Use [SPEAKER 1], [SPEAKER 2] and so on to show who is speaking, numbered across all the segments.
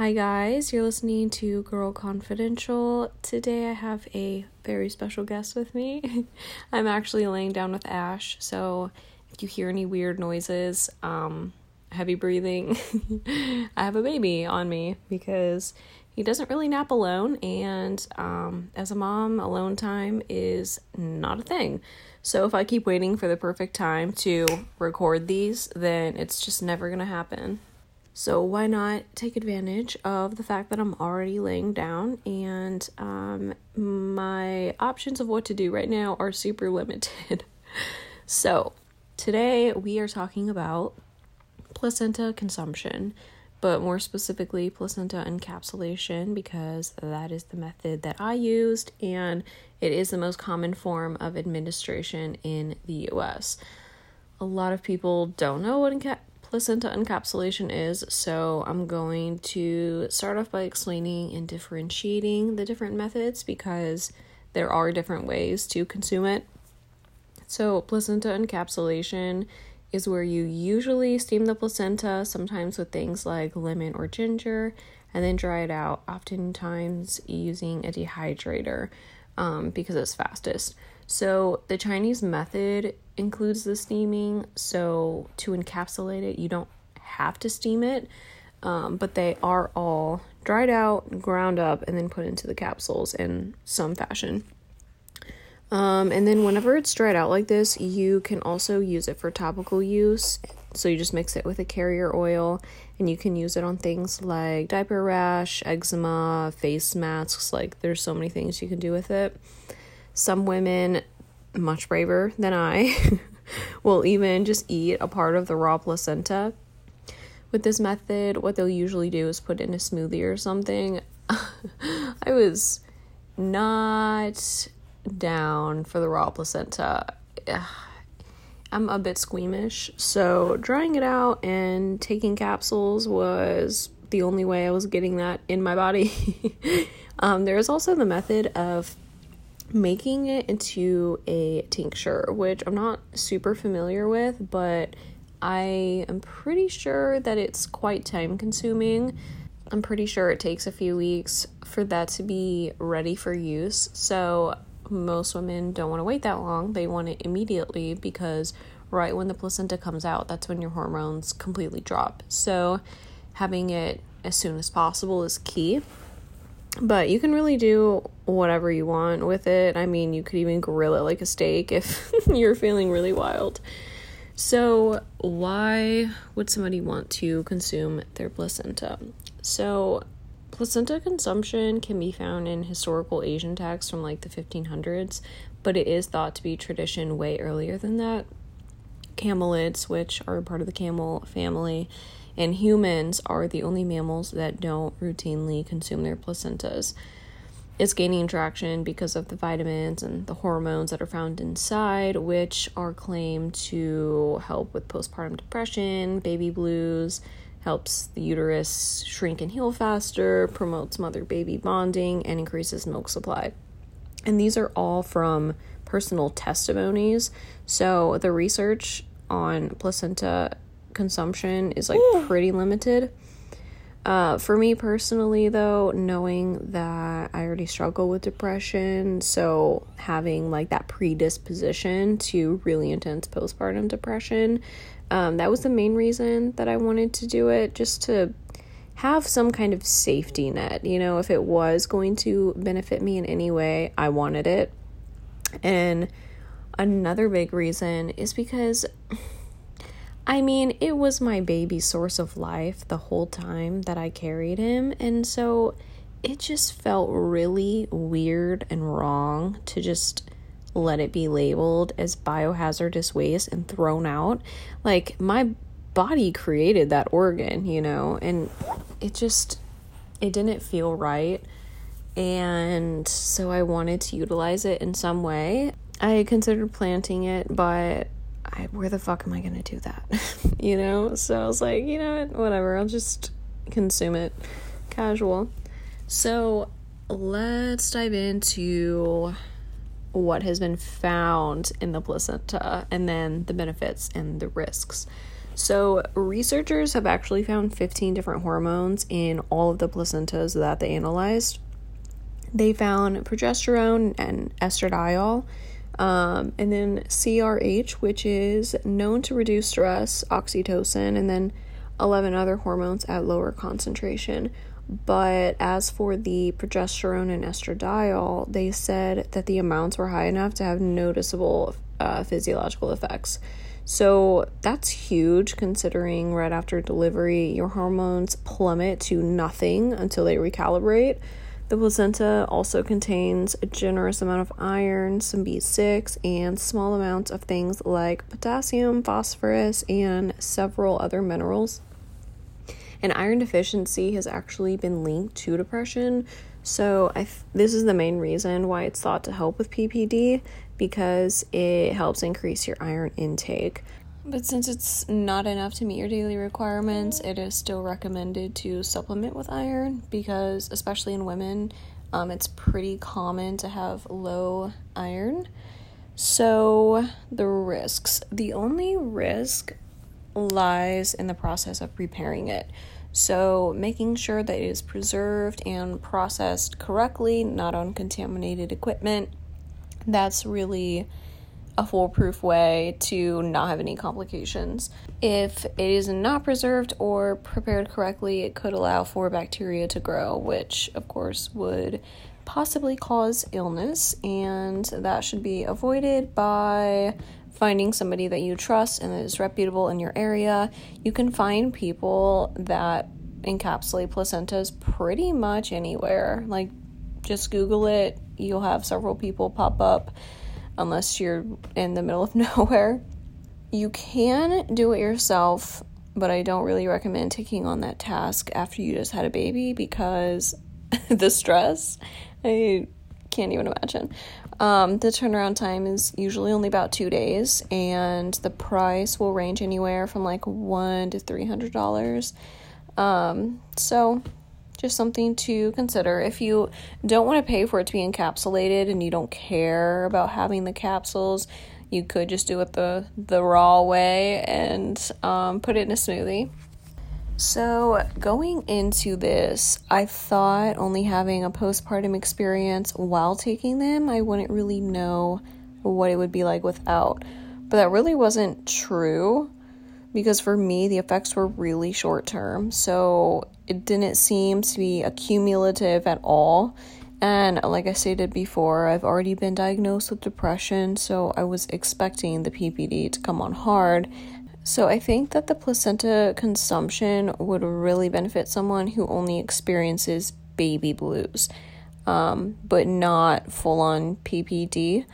[SPEAKER 1] Hi, guys. You're listening to Girl Confidential. Today I have a very special guest with me. I'm actually laying down with Ash, so if you hear any weird noises, um, heavy breathing, I have a baby on me because he doesn't really nap alone, and um, as a mom, alone time is not a thing. So if I keep waiting for the perfect time to record these, then it's just never gonna happen. So why not take advantage of the fact that I'm already laying down and um, my options of what to do right now are super limited. so today we are talking about placenta consumption, but more specifically placenta encapsulation because that is the method that I used and it is the most common form of administration in the US. A lot of people don't know what enca- placenta encapsulation is, so I'm going to start off by explaining and differentiating the different methods because there are different ways to consume it. So, placenta encapsulation is where you usually steam the placenta, sometimes with things like lemon or ginger, and then dry it out, oftentimes using a dehydrator um, because it's fastest. So, the Chinese method includes the steaming. So, to encapsulate it, you don't have to steam it, um, but they are all dried out, ground up, and then put into the capsules in some fashion. Um, and then, whenever it's dried out like this, you can also use it for topical use. So, you just mix it with a carrier oil, and you can use it on things like diaper rash, eczema, face masks. Like, there's so many things you can do with it. Some women, much braver than I, will even just eat a part of the raw placenta. With this method, what they'll usually do is put in a smoothie or something. I was not down for the raw placenta. I'm a bit squeamish, so drying it out and taking capsules was the only way I was getting that in my body. um, there is also the method of making it into a tincture, which I'm not super familiar with, but I am pretty sure that it's quite time consuming. I'm pretty sure it takes a few weeks for that to be ready for use. So, most women don't want to wait that long. They want it immediately because right when the placenta comes out, that's when your hormones completely drop. So, having it as soon as possible is key. But you can really do whatever you want with it. I mean, you could even grill it like a steak if you're feeling really wild. So, why would somebody want to consume their placenta? So, placenta consumption can be found in historical Asian texts from like the 1500s, but it is thought to be tradition way earlier than that. Camelids, which are part of the camel family, and humans are the only mammals that don't routinely consume their placentas. It's gaining traction because of the vitamins and the hormones that are found inside, which are claimed to help with postpartum depression, baby blues, helps the uterus shrink and heal faster, promotes mother baby bonding, and increases milk supply. And these are all from personal testimonies. So the research on placenta consumption is like pretty limited. Uh, for me personally, though, knowing that I already struggle with depression, so having like that predisposition to really intense postpartum depression, um, that was the main reason that I wanted to do it, just to have some kind of safety net. You know, if it was going to benefit me in any way, I wanted it. And another big reason is because I mean, it was my baby's source of life the whole time that I carried him, and so it just felt really weird and wrong to just let it be labeled as biohazardous waste and thrown out. Like, my body created that organ, you know, and it just it didn't feel right. And so I wanted to utilize it in some way. I considered planting it, but I, where the fuck am I gonna do that? you know? So I was like, you know what, whatever, I'll just consume it casual. So let's dive into what has been found in the placenta and then the benefits and the risks. So, researchers have actually found 15 different hormones in all of the placentas that they analyzed. They found progesterone and estradiol, um, and then CRH, which is known to reduce stress, oxytocin, and then 11 other hormones at lower concentration. But as for the progesterone and estradiol, they said that the amounts were high enough to have noticeable uh, physiological effects. So that's huge considering right after delivery, your hormones plummet to nothing until they recalibrate. The placenta also contains a generous amount of iron, some B6, and small amounts of things like potassium, phosphorus, and several other minerals. And iron deficiency has actually been linked to depression. So I th- this is the main reason why it's thought to help with PPD because it helps increase your iron intake. But since it's not enough to meet your daily requirements, it is still recommended to supplement with iron because, especially in women, um, it's pretty common to have low iron. So, the risks the only risk lies in the process of preparing it. So, making sure that it is preserved and processed correctly, not on contaminated equipment, that's really a foolproof way to not have any complications. If it is not preserved or prepared correctly, it could allow for bacteria to grow, which of course would possibly cause illness, and that should be avoided by finding somebody that you trust and that is reputable in your area. You can find people that encapsulate placentas pretty much anywhere. Like, just Google it, you'll have several people pop up unless you're in the middle of nowhere. You can do it yourself, but I don't really recommend taking on that task after you just had a baby because the stress, I can't even imagine. Um, the turnaround time is usually only about two days, and the price will range anywhere from like one to three hundred dollars. Um, so just something to consider. If you don't want to pay for it to be encapsulated and you don't care about having the capsules, you could just do it the the raw way and um, put it in a smoothie. So, going into this, I thought only having a postpartum experience while taking them, I wouldn't really know what it would be like without. But that really wasn't true because for me, the effects were really short term. So, it didn't seem to be accumulative at all. And like I stated before, I've already been diagnosed with depression, so I was expecting the PPD to come on hard. So I think that the placenta consumption would really benefit someone who only experiences baby blues, um, but not full on PPD.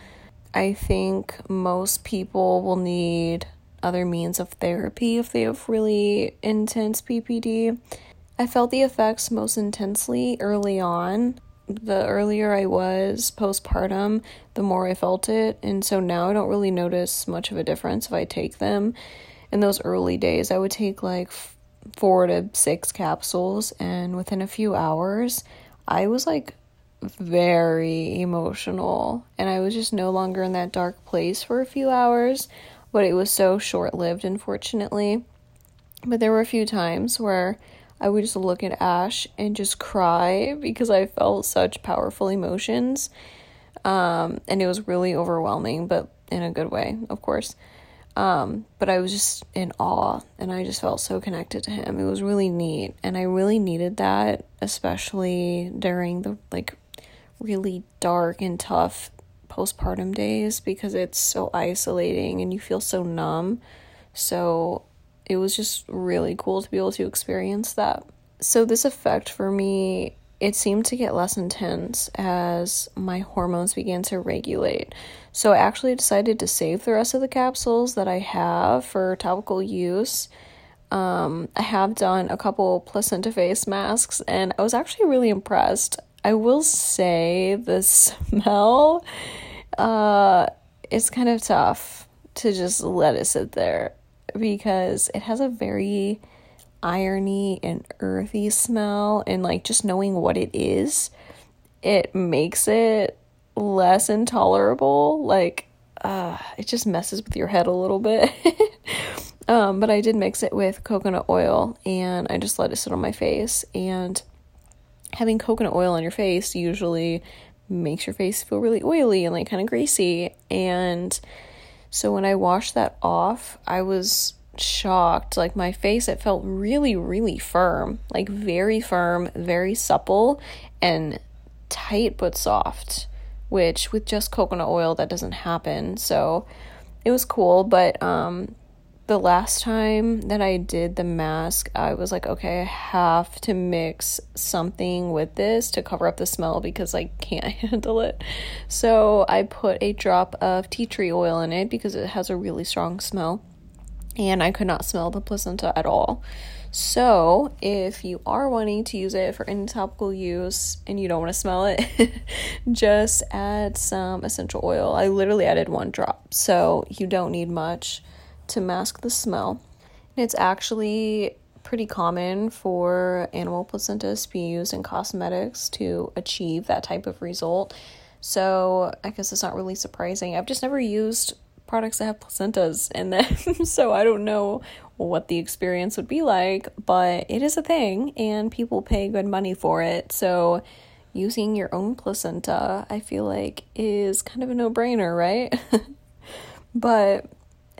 [SPEAKER 1] I think most people will need other means of therapy if they have really intense PPD. I felt the effects most intensely early on. The earlier I was postpartum, the more I felt it. And so now I don't really notice much of a difference if I take them. In those early days, I would take like four to six capsules, and within a few hours, I was like very emotional. And I was just no longer in that dark place for a few hours. But it was so short lived, unfortunately. But there were a few times where I would just look at Ash and just cry because I felt such powerful emotions. Um, and it was really overwhelming, but in a good way, of course. Um, but I was just in awe and I just felt so connected to him. It was really neat. And I really needed that, especially during the like really dark and tough postpartum days because it's so isolating and you feel so numb. So it was just really cool to be able to experience that. So, this effect for me, it seemed to get less intense as my hormones began to regulate. So, I actually decided to save the rest of the capsules that I have for topical use. Um, I have done a couple placenta face masks and I was actually really impressed. I will say the smell uh, it's kind of tough to just let it sit there because it has a very irony and earthy smell and like just knowing what it is it makes it less intolerable like uh it just messes with your head a little bit Um, but I did mix it with coconut oil and I just let it sit on my face. And having coconut oil on your face usually makes your face feel really oily and like kind of greasy. And so when I washed that off, I was shocked. Like my face, it felt really, really firm, like very firm, very supple, and tight but soft, which with just coconut oil, that doesn't happen. So it was cool, but um, the last time that I did the mask, I was like, okay, I have to mix something with this to cover up the smell because I can't handle it. So I put a drop of tea tree oil in it because it has a really strong smell. And I could not smell the placenta at all. So, if you are wanting to use it for any topical use and you don't want to smell it, just add some essential oil. I literally added one drop, so you don't need much to mask the smell. And It's actually pretty common for animal placentas to be used in cosmetics to achieve that type of result. So I guess it's not really surprising. I've just never used products that have placentas in them, so I don't know what the experience would be like, but it is a thing and people pay good money for it. So using your own placenta, I feel like is kind of a no-brainer, right? but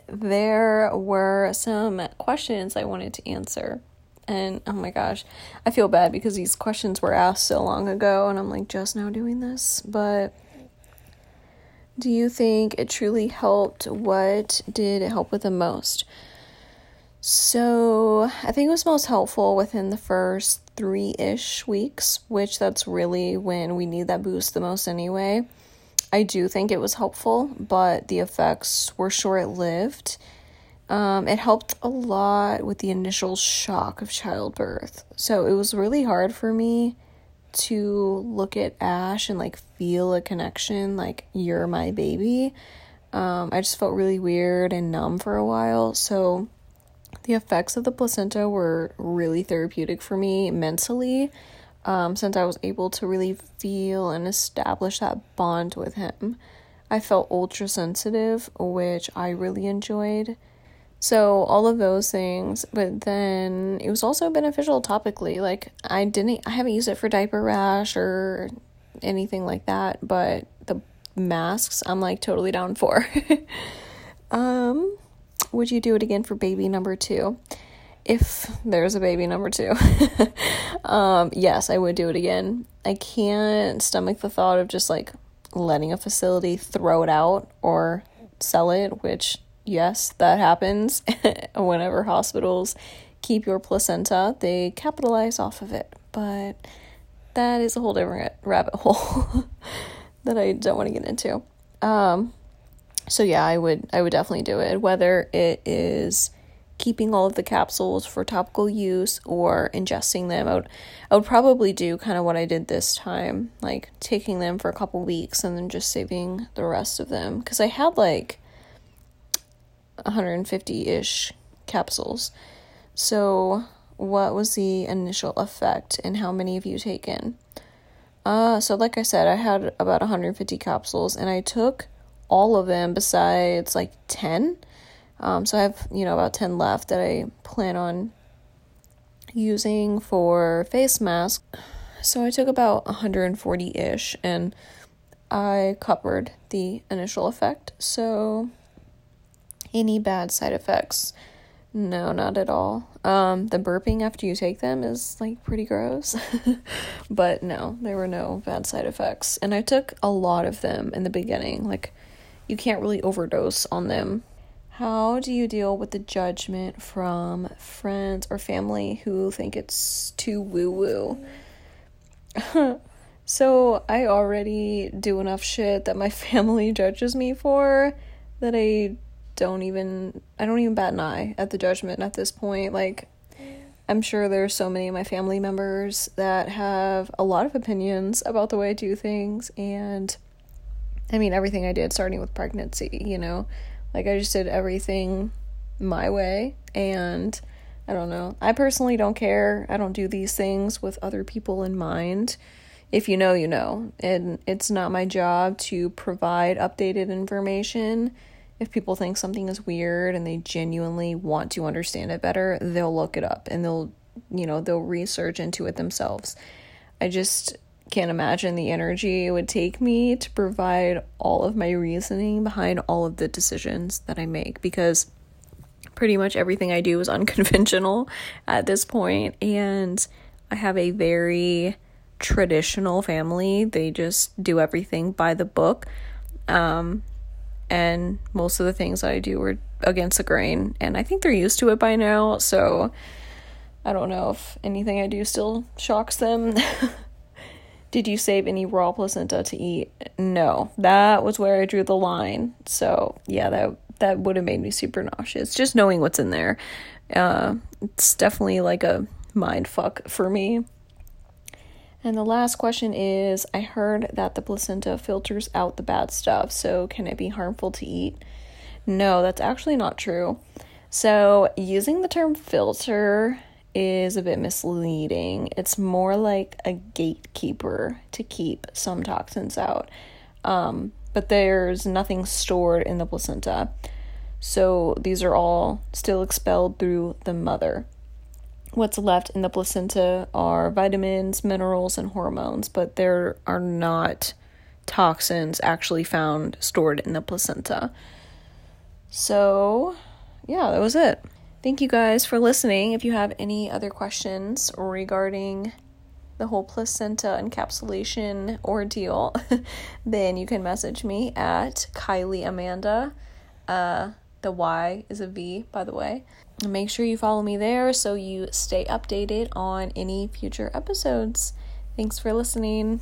[SPEAKER 1] there were some questions I wanted to answer. And oh my gosh, I feel bad because these questions were asked so long ago, and I'm like just now doing this. But do you think it truly helped? What did it help with the most? So I think it was most helpful within the first three ish weeks, which that's really when we need that boost the most anyway. I do think it was helpful, but the effects were short lived. Um, it helped a lot with the initial shock of childbirth. So it was really hard for me to look at Ash and like feel a connection, like, you're my baby. Um, I just felt really weird and numb for a while. So the effects of the placenta were really therapeutic for me mentally um, since I was able to really feel and establish that bond with him. I felt ultra sensitive, which I really enjoyed. So, all of those things, but then it was also beneficial topically. Like, I didn't, I haven't used it for diaper rash or anything like that, but the masks, I'm like totally down for. um, would you do it again for baby number two? If there's a baby number two, um, yes, I would do it again. I can't stomach the thought of just like letting a facility throw it out or sell it, which, yes, that happens whenever hospitals keep your placenta, they capitalize off of it. But that is a whole different rabbit hole that I don't want to get into. Um, so yeah, I would I would definitely do it. Whether it is keeping all of the capsules for topical use or ingesting them. I would, I would probably do kind of what I did this time, like taking them for a couple weeks and then just saving the rest of them. Because I had like 150 ish capsules. So, what was the initial effect and how many have you taken? Uh, so like I said, I had about 150 capsules and I took all of them besides like 10 um, so I have, you know, about 10 left that I plan on using for face mask. So I took about 140 ish and I covered the initial effect. So any bad side effects? No, not at all. Um, the burping after you take them is like pretty gross. but no, there were no bad side effects. And I took a lot of them in the beginning. Like, you can't really overdose on them how do you deal with the judgment from friends or family who think it's too woo woo? so, I already do enough shit that my family judges me for that I don't even I don't even bat an eye at the judgment at this point. Like I'm sure there's so many of my family members that have a lot of opinions about the way I do things and I mean everything I did starting with pregnancy, you know. Like I just did everything my way and I don't know. I personally don't care. I don't do these things with other people in mind. If you know, you know. And it's not my job to provide updated information. if people think something is weird and they genuinely want to understand it better, they'll look it up and they'll, you know, they'll research into it themselves. I just can't imagine the energy it would take me to provide all of my reasoning behind all of the decisions that I make because pretty much everything I do is unconventional at this point and I have a very traditional family. They just do everything by the book. Um, and most of the things I do are against the grain, and I think they're used to it by now, so I don't know if anything I do still shocks them. Did you save any raw placenta to eat? No. That was where I drew the line. So, yeah, that that would have made me super nauseous. Just knowing what's in there. Uh, it's definitely like a mind fuck for me. And the last question is I heard that the placenta filters out the bad stuff, so can it be harmful to eat? No, that's actually not true. So, using the term filter is a bit misleading. It's more like a gatekeeper to keep some toxins out. Um, but there's nothing stored in the placenta. So, these are all still expelled through the mother what's left in the placenta are vitamins, minerals, and hormones, but there are not toxins actually found stored in the placenta. So, yeah, that was it. Thank you guys for listening. If you have any other questions regarding the whole placenta encapsulation ordeal, then you can message me at Kylie Amanda. Uh, the Y is a V, by the way. Make sure you follow me there so you stay updated on any future episodes. Thanks for listening.